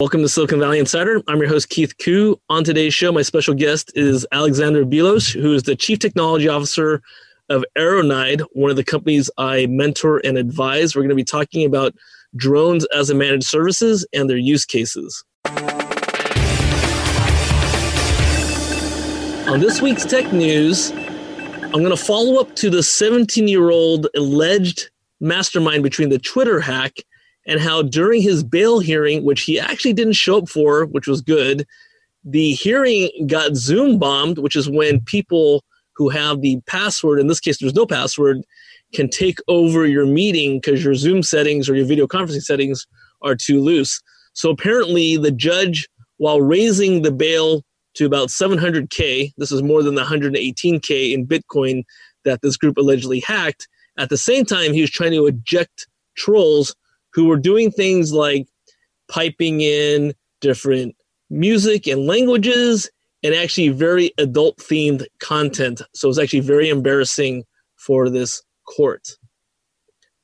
Welcome to Silicon Valley Insider. I'm your host, Keith Koo. On today's show, my special guest is Alexander Bilous, who is the Chief Technology Officer of Aeronyde, one of the companies I mentor and advise. We're going to be talking about drones as a managed services and their use cases. On this week's tech news, I'm going to follow up to the 17 year old alleged mastermind between the Twitter hack and how during his bail hearing, which he actually didn't show up for, which was good, the hearing got Zoom bombed, which is when people who have the password, in this case, there's no password, can take over your meeting because your Zoom settings or your video conferencing settings are too loose. So apparently, the judge, while raising the bail to about 700K, this is more than the 118K in Bitcoin that this group allegedly hacked, at the same time, he was trying to eject trolls who were doing things like piping in different music and languages and actually very adult themed content. So it was actually very embarrassing for this court.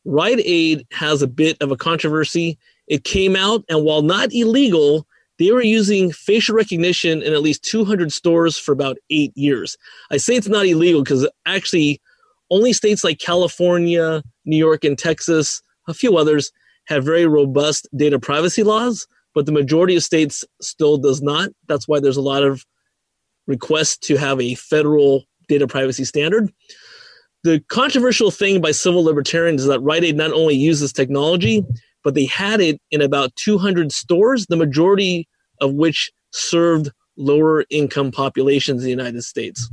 Rite Aid has a bit of a controversy. It came out, and while not illegal, they were using facial recognition in at least 200 stores for about eight years. I say it's not illegal because actually, only states like California, New York, and Texas, a few others, have very robust data privacy laws, but the majority of states still does not. That's why there's a lot of requests to have a federal data privacy standard. The controversial thing by civil libertarians is that Rite Aid not only uses technology, but they had it in about 200 stores, the majority of which served lower income populations in the United States.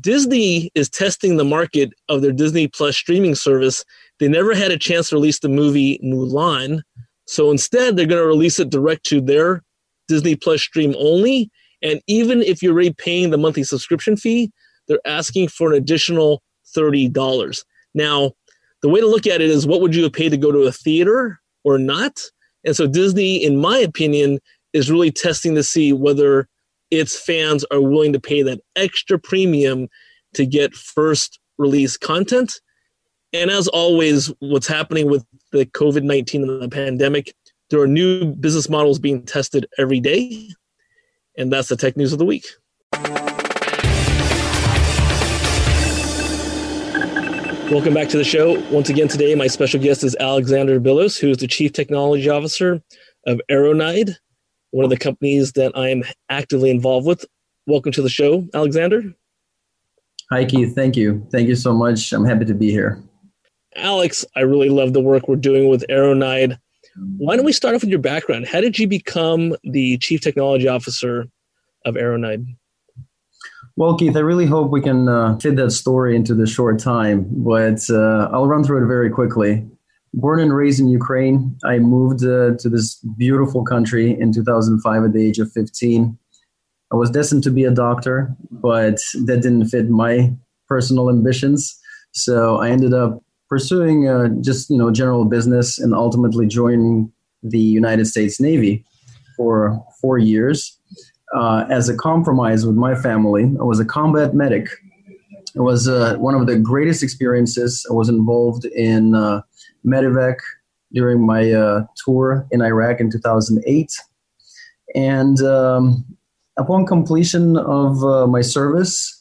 Disney is testing the market of their Disney Plus streaming service. They never had a chance to release the movie Mulan. So instead, they're going to release it direct to their Disney Plus stream only. And even if you're already paying the monthly subscription fee, they're asking for an additional $30. Now, the way to look at it is what would you have paid to go to a theater or not? And so Disney, in my opinion, is really testing to see whether its fans are willing to pay that extra premium to get first release content. And as always, what's happening with the COVID 19 and the pandemic, there are new business models being tested every day. And that's the tech news of the week. Welcome back to the show. Once again, today, my special guest is Alexander Bilous, who is the Chief Technology Officer of Aeronyde one of the companies that I'm actively involved with. Welcome to the show, Alexander. Hi, Keith. Thank you. Thank you so much. I'm happy to be here. Alex, I really love the work we're doing with Aeronyde. Why don't we start off with your background? How did you become the Chief Technology Officer of Aeronyde? Well, Keith, I really hope we can uh, fit that story into the short time, but uh, I'll run through it very quickly born and raised in Ukraine. I moved uh, to this beautiful country in 2005 at the age of 15. I was destined to be a doctor, but that didn't fit my personal ambitions. So I ended up pursuing uh, just you know general business and ultimately joining the United States Navy for four years. Uh, as a compromise with my family, I was a combat medic. It was uh, one of the greatest experiences. I was involved in uh, medevac during my uh, tour in Iraq in 2008. And um, upon completion of uh, my service,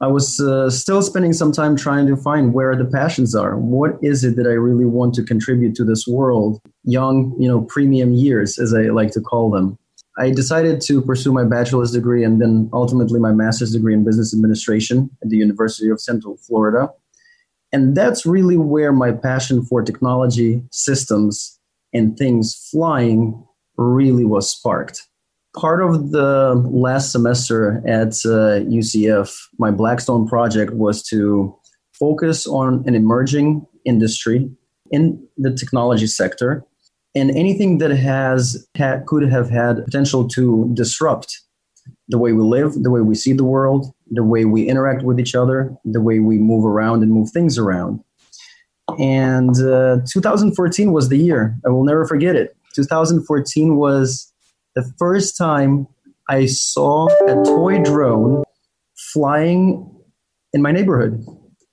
I was uh, still spending some time trying to find where the passions are. What is it that I really want to contribute to this world? Young, you know, premium years, as I like to call them. I decided to pursue my bachelor's degree and then ultimately my master's degree in business administration at the University of Central Florida. And that's really where my passion for technology, systems, and things flying really was sparked. Part of the last semester at uh, UCF, my Blackstone project was to focus on an emerging industry in the technology sector and anything that has had, could have had potential to disrupt the way we live, the way we see the world, the way we interact with each other, the way we move around and move things around. And uh, 2014 was the year. I will never forget it. 2014 was the first time I saw a toy drone flying in my neighborhood.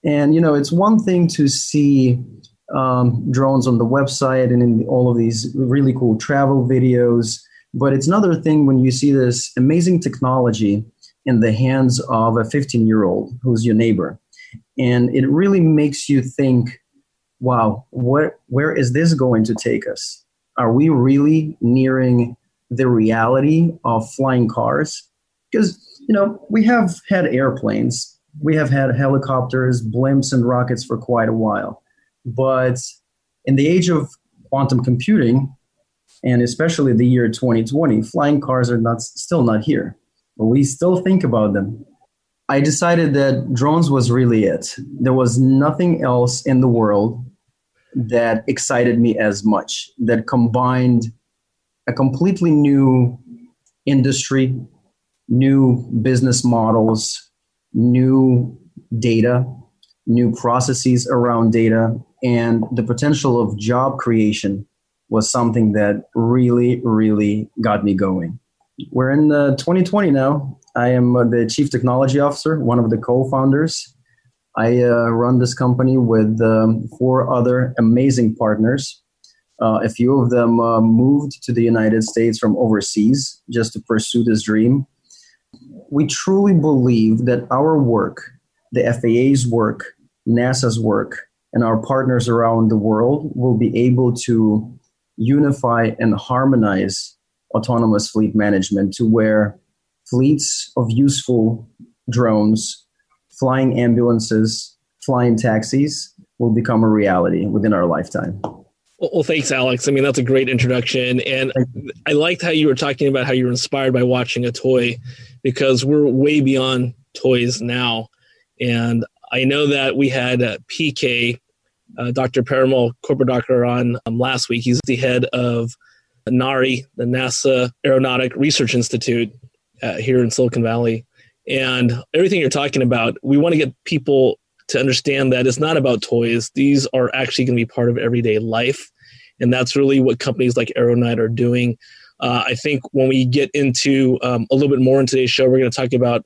And, you know, it's one thing to see um, drones on the website and in all of these really cool travel videos, but it's another thing when you see this amazing technology in the hands of a 15 year old who's your neighbor. And it really makes you think, wow, what, where is this going to take us? Are we really nearing the reality of flying cars? Because, you know, we have had airplanes, we have had helicopters, blimps, and rockets for quite a while. But in the age of quantum computing, and especially the year 2020, flying cars are not still not here, but we still think about them. I decided that drones was really it. There was nothing else in the world that excited me as much, that combined a completely new industry, new business models, new data, new processes around data, and the potential of job creation was something that really, really got me going. We're in uh, 2020 now. I am uh, the chief technology officer, one of the co-founders. I uh, run this company with um, four other amazing partners. Uh, a few of them uh, moved to the United States from overseas just to pursue this dream. We truly believe that our work, the FAA's work, NASA's work, and our partners around the world will be able to unify and harmonize autonomous fleet management to where fleets of useful drones, flying ambulances, flying taxis will become a reality within our lifetime. Well, thanks, Alex. I mean, that's a great introduction. And I liked how you were talking about how you were inspired by watching a toy because we're way beyond toys now. And I know that we had uh, PK, uh, Dr. Parimal Kopardekar, on um, last week. He's the head of NARI, the NASA Aeronautic Research Institute uh, here in Silicon Valley. And everything you're talking about, we want to get people to understand that it's not about toys. These are actually going to be part of everyday life. And that's really what companies like Aeronyde are doing. Uh, I think when we get into um, a little bit more in today's show, we're going to talk about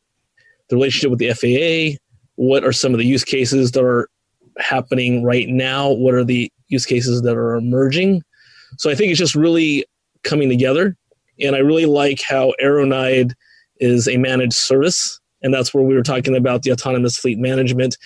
the relationship with the FAA, what are some of the use cases that are happening right now? What are the use cases that are emerging? So I think it's just really coming together. And I really like how Aeronyde is a managed service. And that's where we were talking about the autonomous fleet management.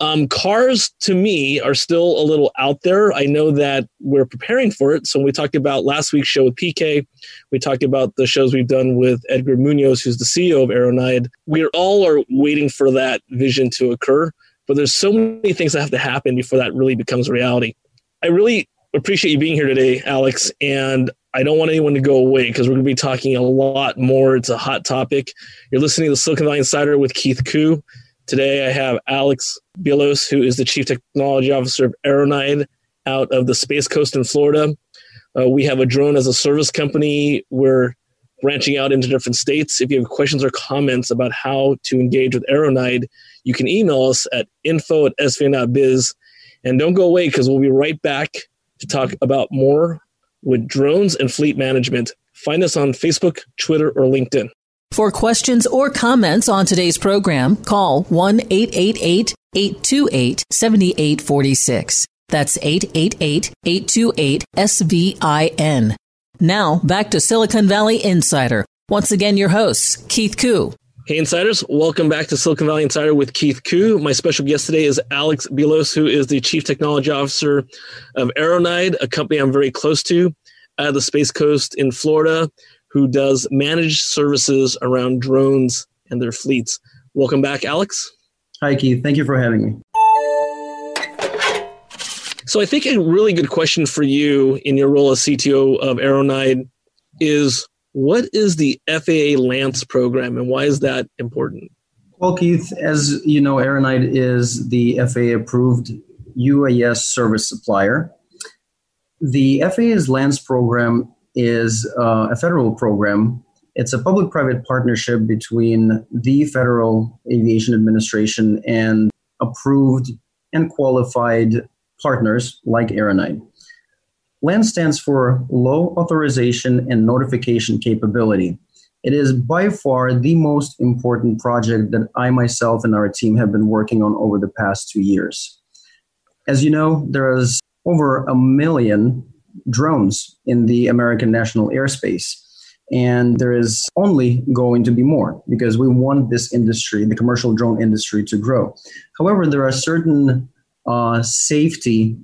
Um, cars, to me, are still a little out there. I know that we're preparing for it. So, we talked about last week's show with PK, we talked about the shows we've done with Edgar Munoz, who's the CEO of Aeronyde. We all are waiting for that vision to occur, but there's so many things that have to happen before that really becomes reality. I really appreciate you being here today, Alex. And I don't want anyone to go away because we're going to be talking a lot more. It's a hot topic. You're listening to the Silicon Valley Insider with Keith Koo. Today I have Alex Bilous, who is the Chief Technology Officer of Aeronyde out of the Space Coast in Florida. Uh, we have a drone as a service company. We're branching out into different states. If you have questions or comments about how to engage with Aeronyde, you can email us at info at svn.biz. And don't go away because we'll be right back to talk about more with drones and fleet management. Find us on Facebook, Twitter, or LinkedIn. For questions or comments on today's program, call 1 888 828 7846. That's 888 828 SVIN. Now, back to Silicon Valley Insider. Once again, your host, Keith Koo. Hey, Insiders. Welcome back to Silicon Valley Insider with Keith Koo. My special guest today is Alex Bilous, who is the Chief Technology Officer of Aeronyde, a company I'm very close to at the Space Coast in Florida who does managed services around drones and their fleets. Welcome back, Alex. Hi, Keith. Thank you for having me. So, I think a really good question for you in your role as CTO of Aeronyde is what is the FAA LAANC program and why is that important? Well, Keith, as you know, Aeronyde is the FAA approved UAS service supplier. The FAA's LAANC program is uh, a federal program It's a public private partnership between the Federal Aviation Administration and approved and qualified partners like Aeronyde. LAANC stands for Low Authorization and Notification Capability. It is by far the most important project that I myself and our team have been working on over the past two years. As you know, there is over a million drones in the American national airspace. And there is only going to be more because we want this industry, the commercial drone industry, to grow. However, there are certain uh, safety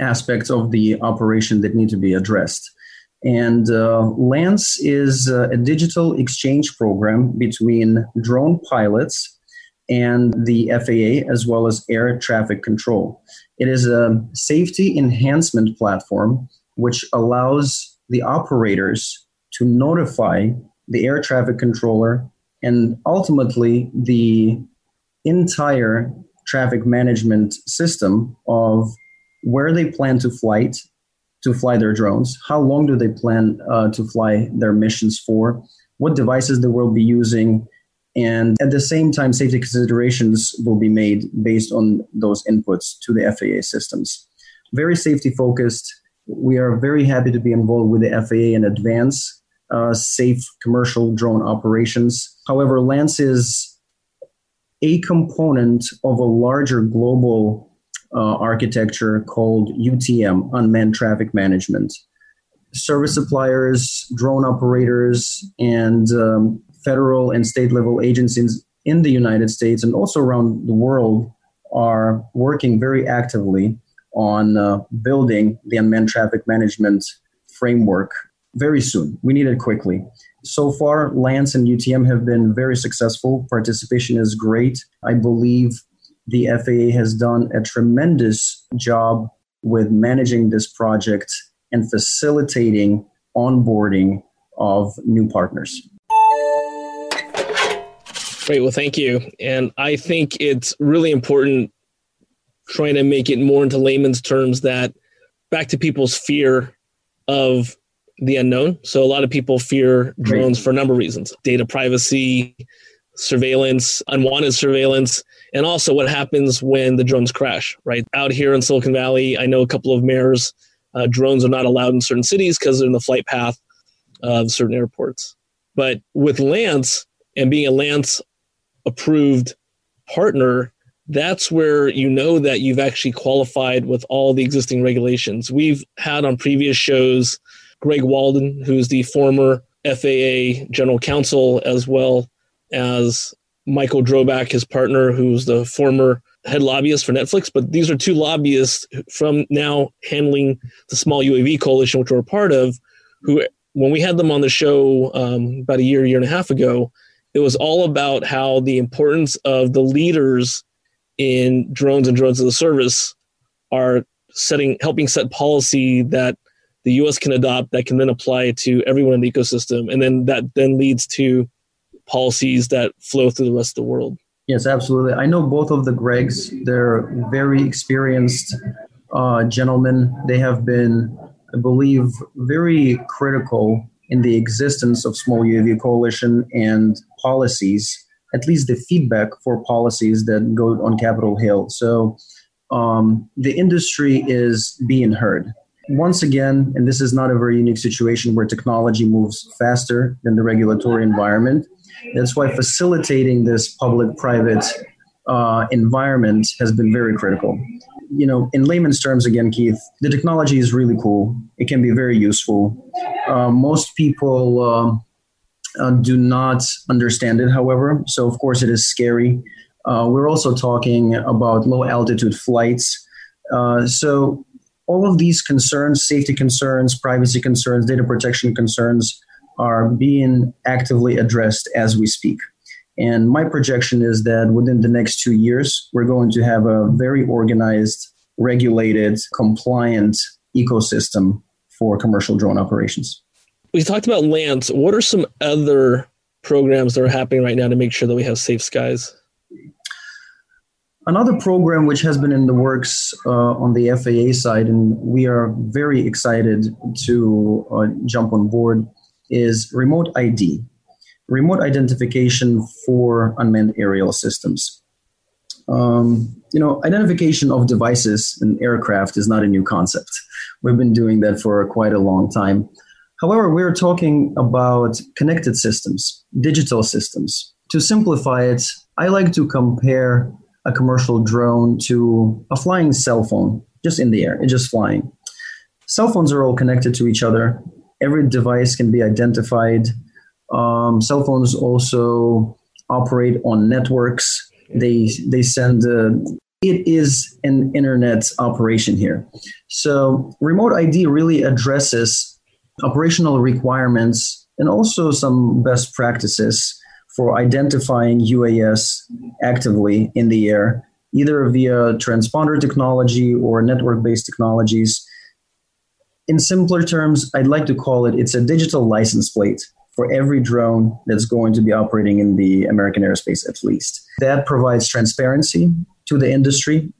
aspects of the operation that need to be addressed. And uh, LAANC is uh, a digital exchange program between drone pilots and the FAA, as well as air traffic control. It is a safety enhancement platform which allows the operators to notify the air traffic controller and ultimately the entire traffic management system of where they plan to flight to fly their drones how long do they plan uh, to fly their missions for what devices they will be using and at the same time safety considerations will be made based on those inputs to the faa systems very safety focused we are very happy to be involved with the faa in advance uh, safe commercial drone operations. However, LAANC is a component of a larger global uh, architecture called UTM, Unmanned Traffic Management. Service suppliers, drone operators, and um, federal and state level agencies in the United States and also around the world are working very actively on uh, building the unmanned traffic management framework very soon. We need it quickly. So far, LAANC and UTM have been very successful. Participation is great. I believe the FAA has done a tremendous job with managing this project and facilitating onboarding of new partners. Great. Well, thank you. And I think it's really important trying to make it more into layman's terms that back to people's fear of the unknown. So a lot of people fear drones for a number of reasons data privacy, surveillance, unwanted surveillance, and also what happens when the drones crash, right? Out here in Silicon Valley, I know a couple of mayors, uh, drones are not allowed in certain cities because they're in the flight path of certain airports. But with LAANC and being a LAANC approved partner, that's where you know that you've actually qualified with all the existing regulations. We've had on previous shows Greg Walden, who's the former FAA general counsel, as well as Michael Drobac, his partner, who's the former head lobbyist for Netflix. But these are two lobbyists from now handling the small UAV coalition, which we're a part of, who, when we had them on the show um, about a year, year and a half ago, it was all about how the importance of the leaders in drones and drones as a service are setting, helping set policy that the US can adopt that can then apply to everyone in the ecosystem. And then that then leads to policies that flow through the rest of the world. Yes, absolutely. I know both of the Gregs. They're very experienced uh, gentlemen. They have been, I believe, very critical in the existence of Small UAV Coalition and policies, at least the feedback for policies that go on Capitol Hill. So um, the industry is being heard once again, and this is not a very unique situation where technology moves faster than the regulatory environment. That's why facilitating this public private uh, environment has been very critical. You know, in layman's terms, again, Keith, the technology is really cool. It can be very useful. Uh, most people uh, uh do not understand it, however. So, of course, it is scary. Uh, we're also talking about low altitude flights. Uh, so, all of these concerns, safety concerns, privacy concerns, data protection concerns, are being actively addressed as we speak. And my projection is that within the next two years, we're going to have a very organized, regulated, compliant ecosystem for commercial drone operations. We talked about LAANC. What are some other programs that are happening right now to make sure that we have safe skies? Another program which has been in the works uh, on the FAA side, and we are very excited to uh, jump on board, is remote ID. remote identification for unmanned aerial systems. Um, you know, identification of devices and aircraft is not a new concept. We've been doing that for quite a long time. However, we're talking about connected systems, digital systems. To simplify it, I like to compare a commercial drone to a flying cell phone, just in the air, it's just flying. Cell phones are all connected to each other. Every device can be identified. Um, cell phones also operate on networks. They they send. Uh, it is an internet operation here. So remote ID really addresses operational requirements and also some best practices for identifying UAS actively in the air, either via transponder technology or network based technologies. In simpler terms, I'd like to call it it's a digital license plate for every drone that's going to be operating in the American airspace, at least. That provides transparency to the industry,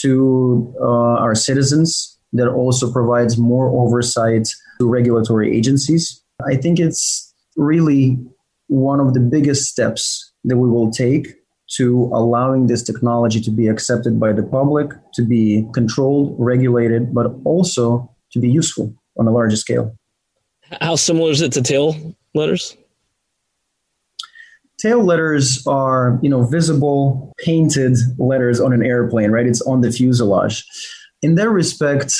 to uh, our citizens, that also provides more oversight to regulatory agencies. I think it's really one of the biggest steps that we will take to allowing this technology to be accepted by the public, to be controlled, regulated, but also to be useful on a larger scale. How similar is it to tail letters? Tail letters are, you know, visible painted letters on an airplane, right? It's on the fuselage. In that respect,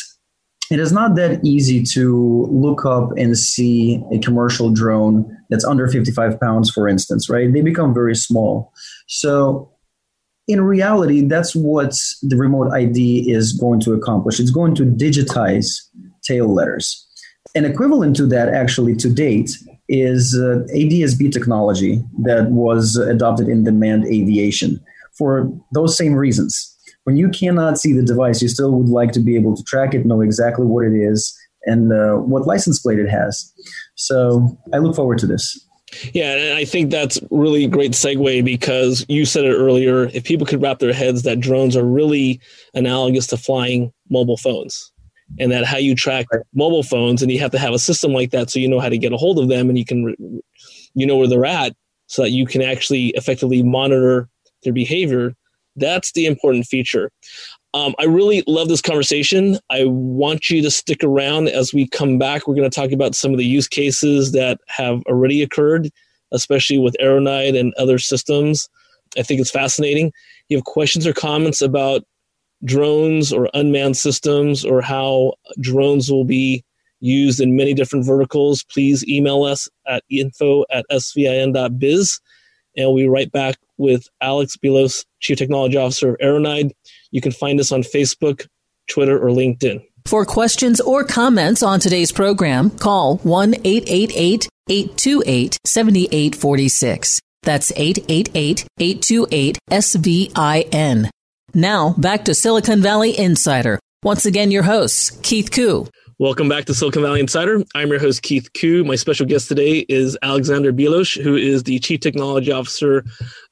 it is not that easy to look up and see a commercial drone that's under 55 pounds, for instance, right? They become very small. So, in reality, that's what the remote ID is going to accomplish. It's going to digitize tail letters. An equivalent to that, actually, to date, is uh, ADSB technology that was adopted in demand aviation for those same reasons when you cannot see the device, you still would like to be able to track it, know exactly what it is, and uh, what license plate it has. So I look forward to this. Yeah, and I think that's really a great segue because you said it earlier. If people could wrap their heads that drones are really analogous to flying mobile phones, and that how you track right. mobile phones, and you have to have a system like that so you know how to get a hold of them and you can, you know where they're at, so that you can actually effectively monitor their behavior that's the important feature. Um, I really love this conversation. I want you to stick around as we come back. We're going to talk about some of the use cases that have already occurred, especially with Aeronyde and other systems. I think it's fascinating. You have questions or comments about drones or unmanned systems or how drones will be used in many different verticals, please email us at info at svin.biz and we'll be right back with Alex Bilous, Chief Technology Officer of Aeronyde. You can find us on Facebook, Twitter, or LinkedIn. For questions or comments on today's program, call 1 888 828 7846. That's 888 828 SVIN. Now, back to Silicon Valley Insider. Once again, your host, Keith Koo. Welcome back to Silicon Valley Insider. I'm your host, Keith Koo. My special guest today is Alexander Bilous, who is the Chief Technology Officer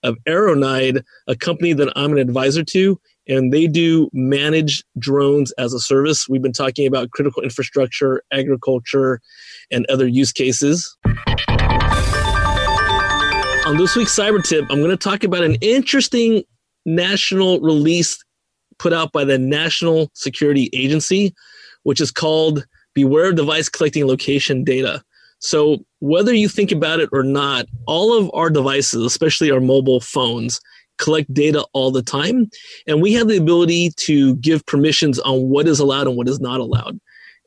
of Aeronyde, a company that I'm an advisor to, and they do manage drones as a service. We've been talking about critical infrastructure, agriculture, and other use cases. On this week's Cyber Tip, I'm going to talk about an interesting national release put out by the National Security Agency which is called Beware of Device Collecting Location Data. So, whether you think about it or not, all of our devices, especially our mobile phones, collect data all the time. And we have the ability to give permissions on what is allowed and what is not allowed.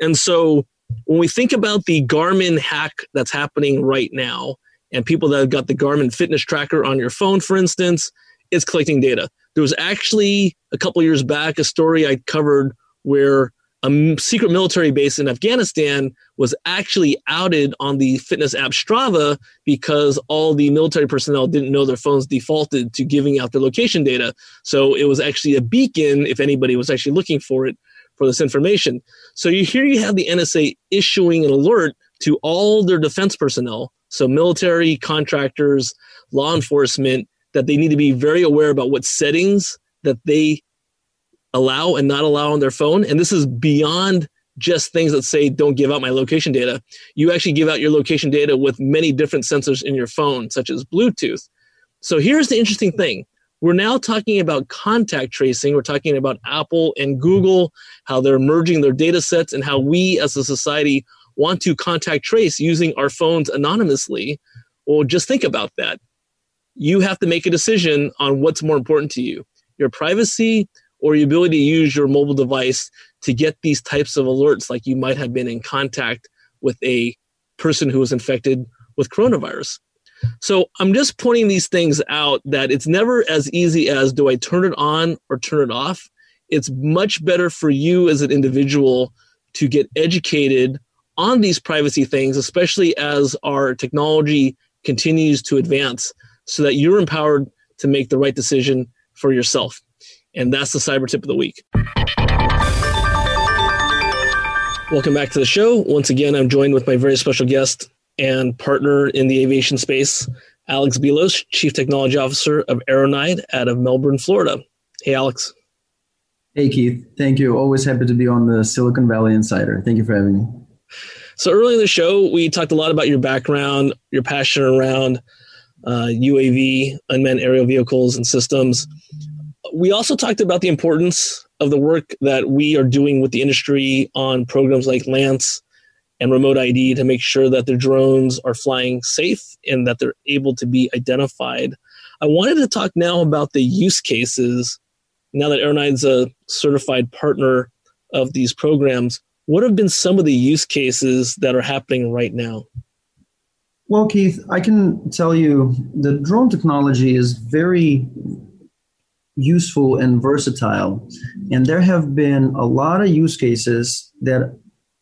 And so, when we think about the Garmin hack that's happening right now, and people that have got the Garmin fitness tracker on your phone, for instance, it's collecting data. There was actually a couple years back a story I covered where a secret military base in Afghanistan was actually outed on the fitness app Strava because all the military personnel didn't know their phones defaulted to giving out their location data. So it was actually a beacon if anybody was actually looking for it for this information. So you, here you have the NSA issuing an alert to all their defense personnel, so military, contractors, law enforcement, that they need to be very aware about what settings that they allow and not allow on their phone. And this is beyond just things that say don't give out my location data. You actually give out your location data with many different sensors in your phone, such as Bluetooth. So here's the interesting thing. We're now talking about contact tracing. We're talking about Apple and Google, how they're merging their data sets, and how we as a society want to contact trace using our phones anonymously. Well, just think about that. You have to make a decision on what's more important to you your privacy or your ability to use your mobile device to get these types of alerts, like you might have been in contact with a person who was infected with coronavirus. So I'm just pointing these things out that it's never as easy as do I turn it on or turn it off. It's much better for you as an individual to get educated on these privacy things, especially as our technology continues to advance, so that you're empowered to make the right decision for yourself. And that's the cyber tip of the week. Welcome back to the show. Once again, I'm joined with my very special guest and partner in the aviation space, Alex Bilous, Chief Technology Officer of Aeronyde out of Melbourne, Florida. Hey, Alex. Hey, Keith. Thank you. Always happy to be on the Silicon Valley Insider. Thank you for having me. So, early in the show, we talked a lot about your background, your passion around uh, UAV, unmanned aerial vehicles, and systems. We also talked about the importance of the work that we are doing with the industry on programs like LAANC and remote ID to make sure that the drones are flying safe and that they're able to be identified. I wanted to talk now about the use cases. Now that Aeronyde's a certified partner of these programs, what have been some of the use cases that are happening right now? Well, Keith, I can tell you the drone technology is very useful and versatile. And there have been a lot of use cases that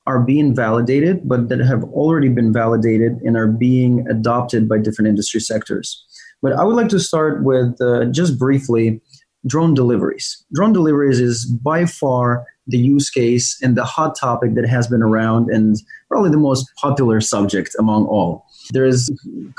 are being validated, but that have already been validated and are being adopted by different industry sectors. But I would like to start with uh, just briefly drone deliveries. Drone deliveries is by far the use case and the hot topic that has been around and probably the most popular subject among all. There's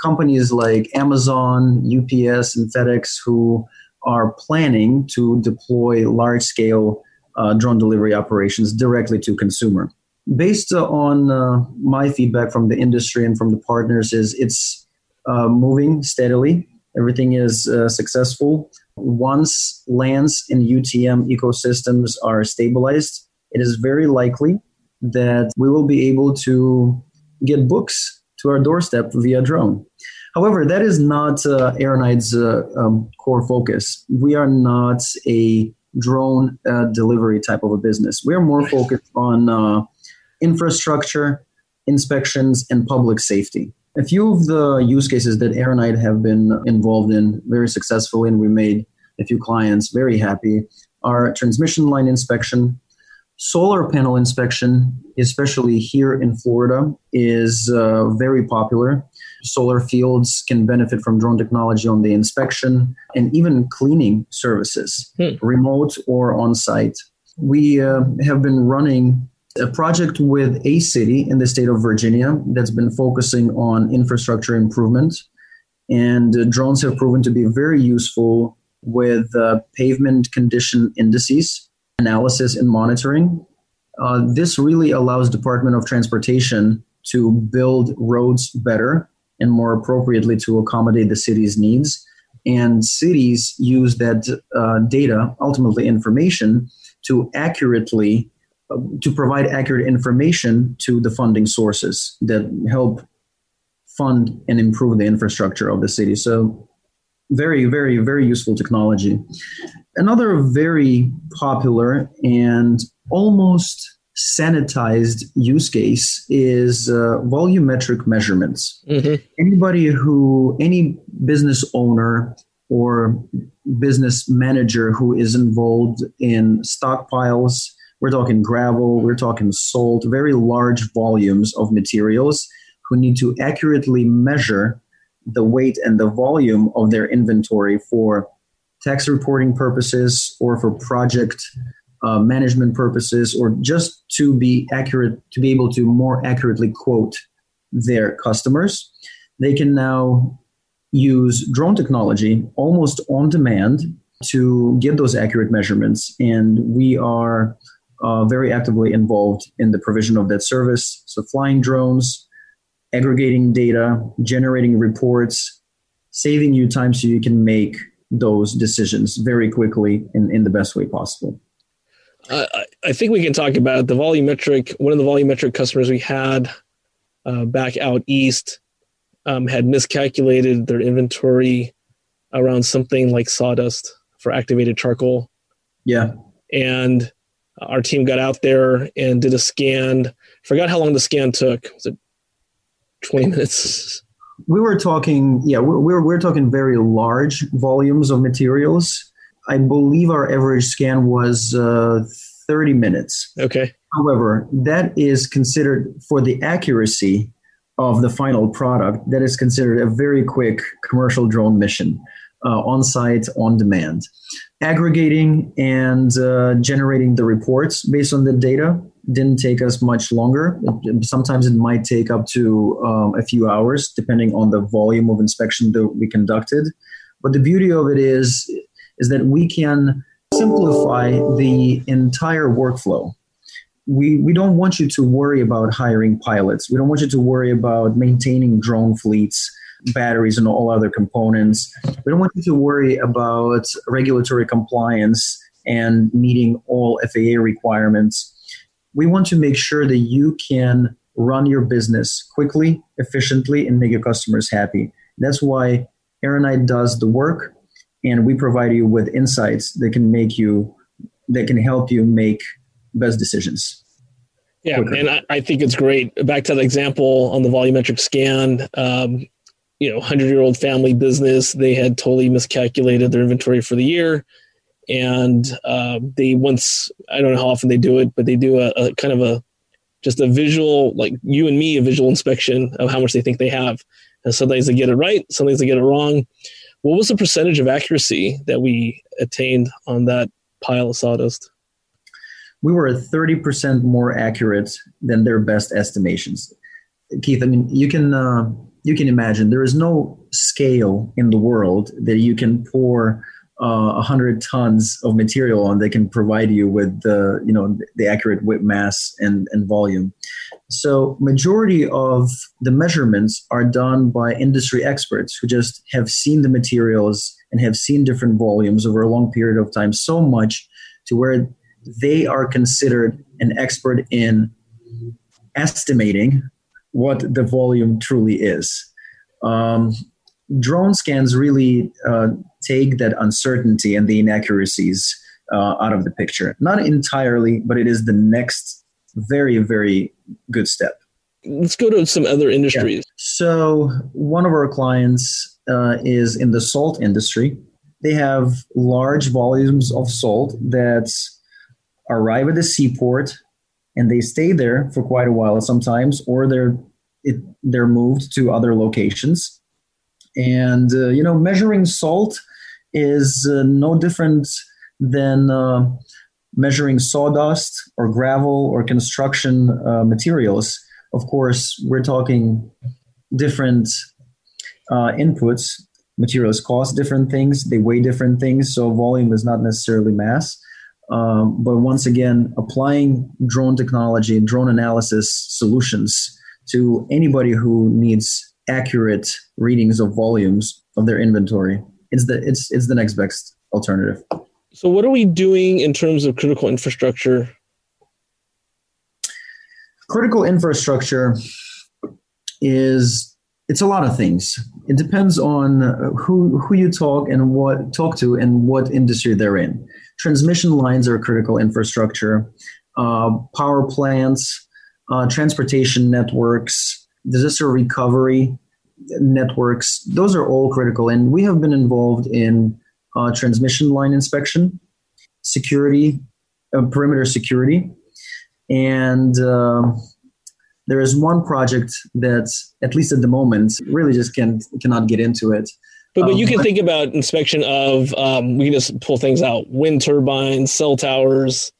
companies like Amazon, UPS, and FedEx who are planning to deploy large scale uh, drone delivery operations directly to consumer. Based on uh, my feedback from the industry and from the partners, is it's uh, moving steadily. Everything is uh, successful. Once LAANC and UTM ecosystems are stabilized, it is very likely that we will be able to get books to our doorstep via drone. However, that is not uh, Aeronyde's uh, um, core focus. We are not a drone uh, delivery type of a business. We are more focused on uh, infrastructure, inspections, and public safety. A few of the use cases that Aeronyde have been involved in very successfully, and we made a few clients very happy, are transmission line inspection, solar panel inspection, especially here in Florida, is uh, very popular solar fields can benefit from drone technology on the inspection and even cleaning services, hmm. remote or on site. We uh, have been running a project with a city in the state of Virginia that's been focusing on infrastructure improvement. And uh, drones have proven to be very useful with uh, pavement condition indices, analysis, and monitoring. Uh, this really allows Department of Transportation to build roads better and more appropriately to accommodate the city's needs. And cities use that uh, data, ultimately information, to accurately uh, to provide accurate information to the funding sources that help fund and improve the infrastructure of the city. So, very, very, very useful technology. Another very popular and almost sanitized use case is uh, volumetric measurements. Mm-hmm. Anybody who, any business owner or business manager who is involved in stockpiles, we're talking gravel, we're talking salt, very large volumes of materials, who need to accurately measure the weight and the volume of their inventory for tax reporting purposes or for project uh, management purposes or just to be accurate, to be able to more accurately quote their customers. They can now use drone technology almost on demand to get those accurate measurements. And we are uh, very actively involved in the provision of that service. So, flying drones, aggregating data, generating reports, saving you time so you can make those decisions very quickly in, in the best way possible. Uh, I think we can talk about the volumetric. One of the volumetric customers we had uh, back out east um, had miscalculated their inventory around something like sawdust for activated charcoal. Yeah. And our team got out there and did a scan. Forgot how long the scan took. Was it 20 minutes? We were talking, yeah, we're, we're, we're talking very large volumes of materials. I believe our average scan was uh, 30 minutes. Okay. However, that is considered for the accuracy of the final product, that is considered a very quick commercial drone mission uh, on site, on demand. Aggregating and uh, generating the reports based on the data didn't take us much longer. Sometimes it might take up to um, a few hours, depending on the volume of inspection that we conducted. But the beauty of it is, is that we can simplify the entire workflow. We, we don't want you to worry about hiring pilots. We don't want you to worry about maintaining drone fleets batteries and all other components. We don't want you to worry about regulatory compliance and meeting all FAA requirements. We want to make sure that you can run your business quickly, efficiently, and make your customers happy. That's why Aeronyde does the work, and we provide you with insights that can make you, that can help you make best decisions. Yeah, quicker. and I, I, think it's great. Back to the example on the volumetric scan, um, you know, hundred year old family business. They had totally miscalculated their inventory for the year, and uh, they once I don't know how often they do it, but they do a, a kind of a just a visual, like you and me, a visual inspection of how much they think they have. And sometimes they get it right, sometimes they get it wrong. What was the percentage of accuracy that we attained on that pile of sawdust? We were 30% more accurate than their best estimations. Keith, I mean, you can uh, you can imagine there is no scale in the world that you can pour uh, a uh, hundred tons of material on that can provide you with the you know the accurate whip mass and, and volume. So majority of the measurements are done by industry experts who just have seen the materials and have seen different volumes over a long period of time so much to where they are considered an expert in estimating what the volume truly is. Um, drone scans really uh, take that uncertainty and the inaccuracies uh, out of the picture. Not entirely, but it is the next very, very good step. Let's go to some other industries. Yeah. So, one of our clients uh, is in the salt industry. They have large volumes of salt that arrive at the seaport and they stay there for quite a while sometimes, or they're it, they're moved to other locations. And uh, you know, measuring salt is uh, no different than uh, measuring sawdust or gravel or construction uh, materials. Of course, we're talking different uh, inputs. Materials cost different things; they weigh different things. So volume is not necessarily mass. Um, but once again, applying drone technology drone analysis solutions to anybody who needs accurate readings of volumes of their inventory. It's the it's it's the next best alternative. So what are we doing in terms of critical infrastructure? Critical infrastructure is it's a lot of things. It depends on who who you talk and what talk to and what industry they're in. Transmission lines are critical infrastructure. Uh, power plants, uh, transportation networks, disaster recovery networks. Those are all critical, and we have been involved in uh, transmission line inspection, security, uh, perimeter security, and um, there is one project that, at least at the moment, really just can cannot get into it. But, but you can um, think about inspection of um, we can just pull things out: wind turbines, cell towers,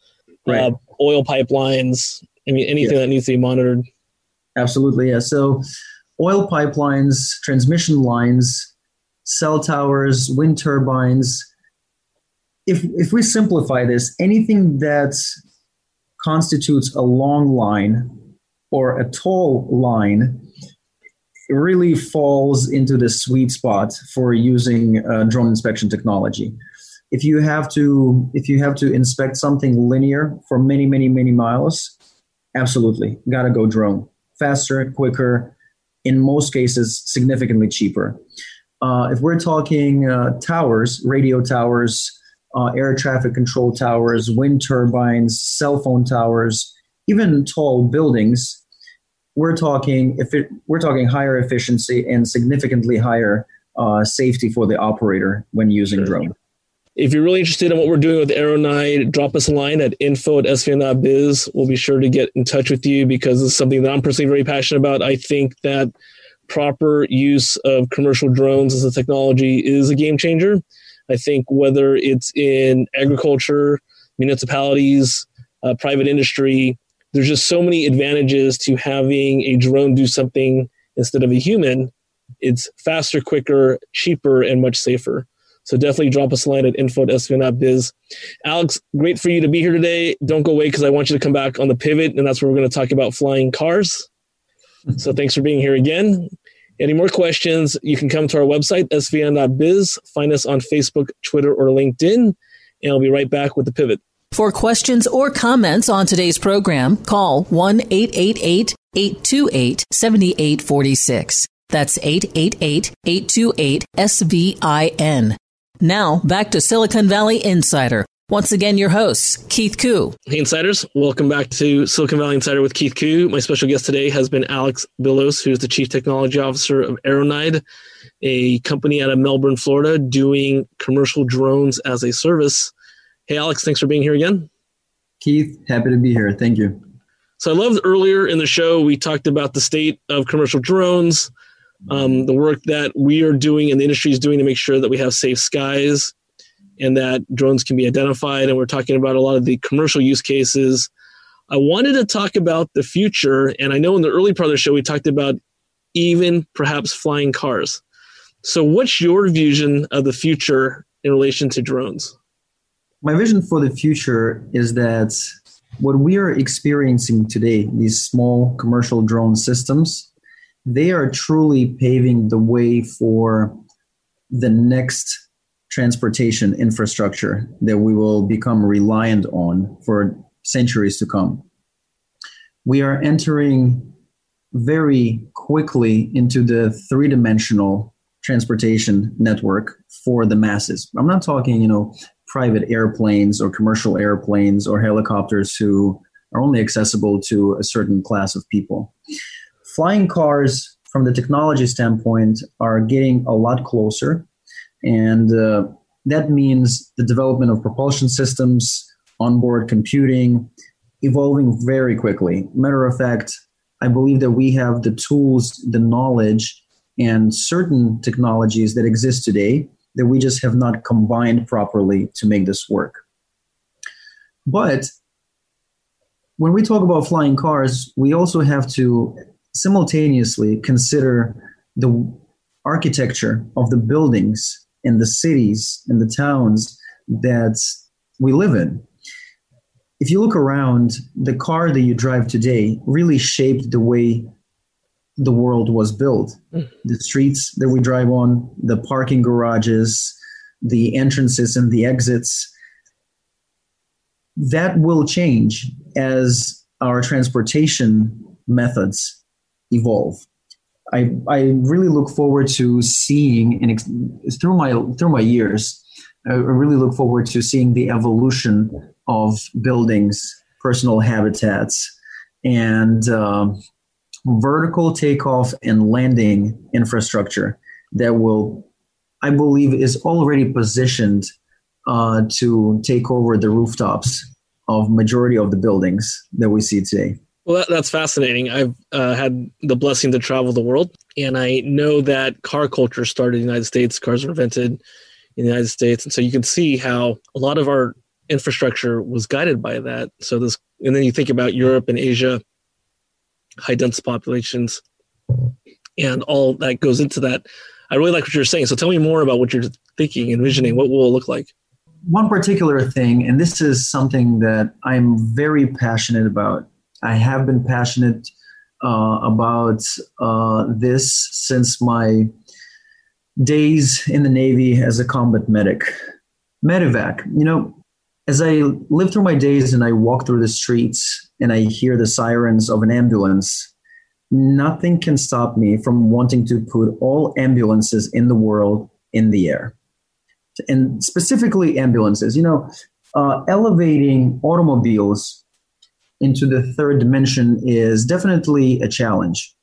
right. uh, oil pipelines, I mean, anything yeah. that needs to be monitored. Absolutely, yeah. So, oil pipelines, transmission lines, cell towers, wind turbines. If if we simplify this, anything that constitutes a long line or a tall line really falls into the sweet spot for using uh, drone inspection technology. If you have to if you have to inspect something linear for many many many miles, absolutely got to go drone. Faster, quicker, in most cases significantly cheaper. Uh, if we're talking uh, towers, radio towers, uh, air traffic control towers, wind turbines, cell phone towers, even tall buildings, we're talking if it, we're talking higher efficiency and significantly higher uh, safety for the operator when using sure. drone. If you're really interested in what we're doing with Aeronyde, drop us a line at info at svn.biz. We'll be sure to get in touch with you because it's something that I'm personally very passionate about. I think that proper use of commercial drones as a technology is a game changer. I think whether it's in agriculture, municipalities, uh, private industry, there's just so many advantages to having a drone do something instead of a human. It's faster, quicker, cheaper, and much safer. So definitely drop us a line at info at svn.biz. Alex, great for you to be here today. Don't go away because I want you to come back on the pivot, and that's where we're going to talk about flying cars. So thanks for being here again. Any more questions, you can come to our website, svn.biz, find us on Facebook, Twitter, or LinkedIn, and I'll be right back with the pivot. For questions or comments on today's program, call 1 888 828 7846. That's 888 828 SVIN. Now, back to Silicon Valley Insider. Once again, your host, Keith Koo. Hey, Insiders. Welcome back to Silicon Valley Insider with Keith Koo. My special guest today has been Alex Bilous, who's the Chief Technology Officer of Aeronyde, a company out of Melbourne, Florida, doing commercial drones as a service. Hey, Alex, thanks for being here again. Keith, happy to be here. Thank you. So I loved earlier in the show, we talked about the state of commercial drones, um, the work that we are doing and the industry is doing to make sure that we have safe skies and that drones can be identified. And we're talking about a lot of the commercial use cases. I wanted to talk about the future. And I know in the early part of the show, we talked about even perhaps flying cars. So, what's your vision of the future in relation to drones? my vision for the future is that what we are experiencing today, these small commercial drone systems, they are truly paving the way for the next transportation infrastructure that we will become reliant on for centuries to come. We are entering very quickly into the three dimensional transportation network for the masses. I'm not talking, you know, private airplanes or commercial airplanes or helicopters who are only accessible to a certain class of people. Flying cars, from the technology standpoint, are getting a lot closer. And uh, that means the development of propulsion systems, onboard computing, evolving very quickly. Matter of fact, I believe that we have the tools, the knowledge, and certain technologies that exist today that we just have not combined properly to make this work. But when we talk about flying cars, we also have to simultaneously consider the architecture of the buildings in the cities and the towns that we live in. If you look around, the car that you drive today really shaped the way the world was built. Mm. The streets that we drive on, the parking garages, the entrances and the exits, that will change as our transportation methods evolve. I, I really look forward to seeing and through my through my years, I really look forward to seeing the evolution of buildings, personal habitats, and um, vertical takeoff and landing infrastructure that will, I believe, is already positioned uh, to take over the rooftops of majority of the buildings that we see today. Well, that, that's fascinating. I've uh, had the blessing to travel the world, and I know that car culture started in the United States. Cars were invented in the United States, and so you can see how a lot of our infrastructure was guided by that. So this, and then you think about Europe and Asia, high dense populations, and all that goes into that. I really like what you're saying. So tell me more about what you're thinking, envisioning. What will it look like? one particular thing, and this is something that I'm very passionate about. I have been passionate uh, about uh, this since my days in the Navy as a combat medic. Medevac, you know, as I live through my days and I walk through the streets and I hear the sirens of an ambulance, nothing can stop me from wanting to put all ambulances in the world in the air. And specifically ambulances, you know, uh, elevating automobiles into the third dimension is definitely a challenge.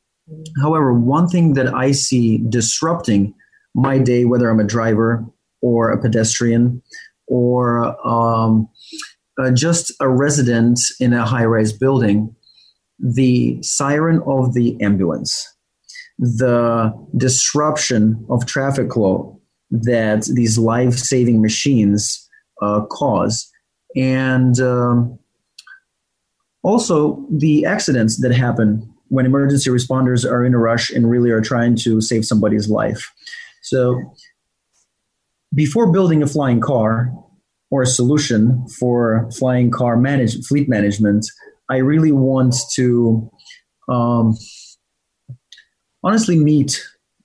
However, one thing that I see disrupting my day, whether I'm a driver or a pedestrian or um, uh, just a resident in a high rise building, the siren of the ambulance, the disruption of traffic flow that these life saving machines uh, cause, and um, also the accidents that happen when emergency responders are in a rush and really are trying to save somebody's life. So, before building a flying car or a solution for flying car manage, fleet management, I really want to um, honestly meet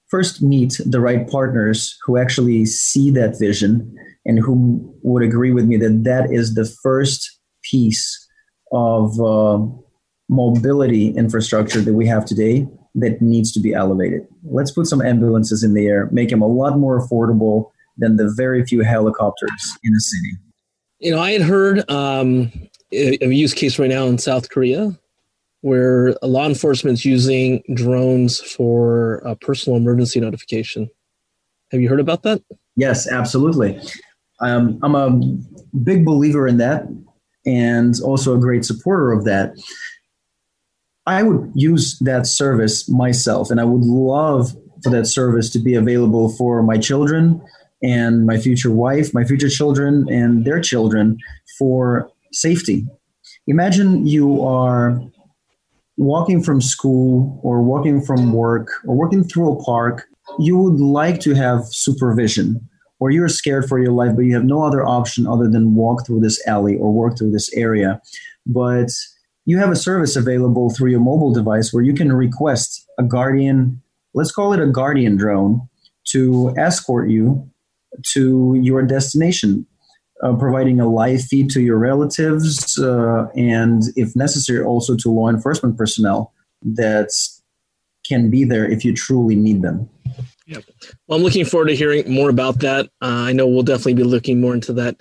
first meet the right partners who actually see that vision and who would agree with me that that is the first piece of uh, mobility infrastructure that we have today that needs to be elevated. Let's put some ambulances in the air, make them a lot more affordable than the very few helicopters in the city. You know, I had heard um, a use case right now in South Korea where law enforcement is using drones for a personal emergency notification. Have you heard about that? Yes, absolutely. Um, I'm a big believer in that and also a great supporter of that. I would use that service myself, and I would love for that service to be available for my children and my future wife, my future children, and their children for safety. Imagine you are walking from school or walking from work or walking through a park. You would like to have supervision, or you're scared for your life, but you have no other option other than walk through this alley or walk through this area. But you have a service available through your mobile device where you can request a guardian, let's call it a guardian drone, to escort you to your destination, uh, providing a live feed to your relatives uh, and, if necessary, also to law enforcement personnel that can be there if you truly need them. Yep. Well, I'm looking forward to hearing more about that. Uh, I know we'll definitely be looking more into that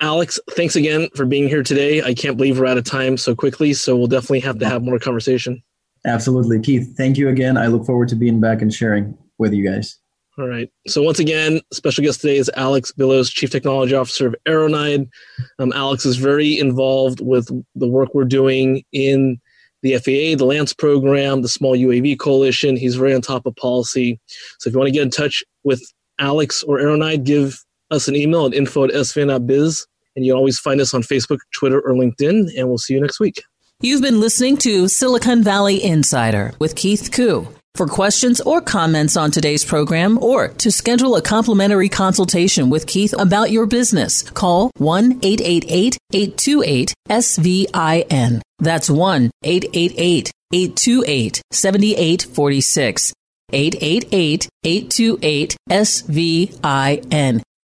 Alex, thanks again for being here today. I can't believe we're out of time so quickly, so we'll definitely have to have more conversation. Absolutely. Keith, thank you again. I look forward to being back and sharing with you guys. All right. So once again, special guest today is Alex Bilous, Chief Technology Officer of Aeronyde. Um, Alex is very involved with the work we're doing in the FAA, the LAANC program, the Small UAV Coalition. He's very on top of policy. So if you want to get in touch with Alex or Aeronyde, give us an email at info at svn.biz. And you always find us on Facebook, Twitter, or LinkedIn. And we'll see you next week. You've been listening to Silicon Valley Insider with Keith Koo. For questions or comments on today's program or to schedule a complimentary consultation with Keith about your business, call 1 888 828 SVIN. That's 1 888 828 7846. 888 828 SVIN.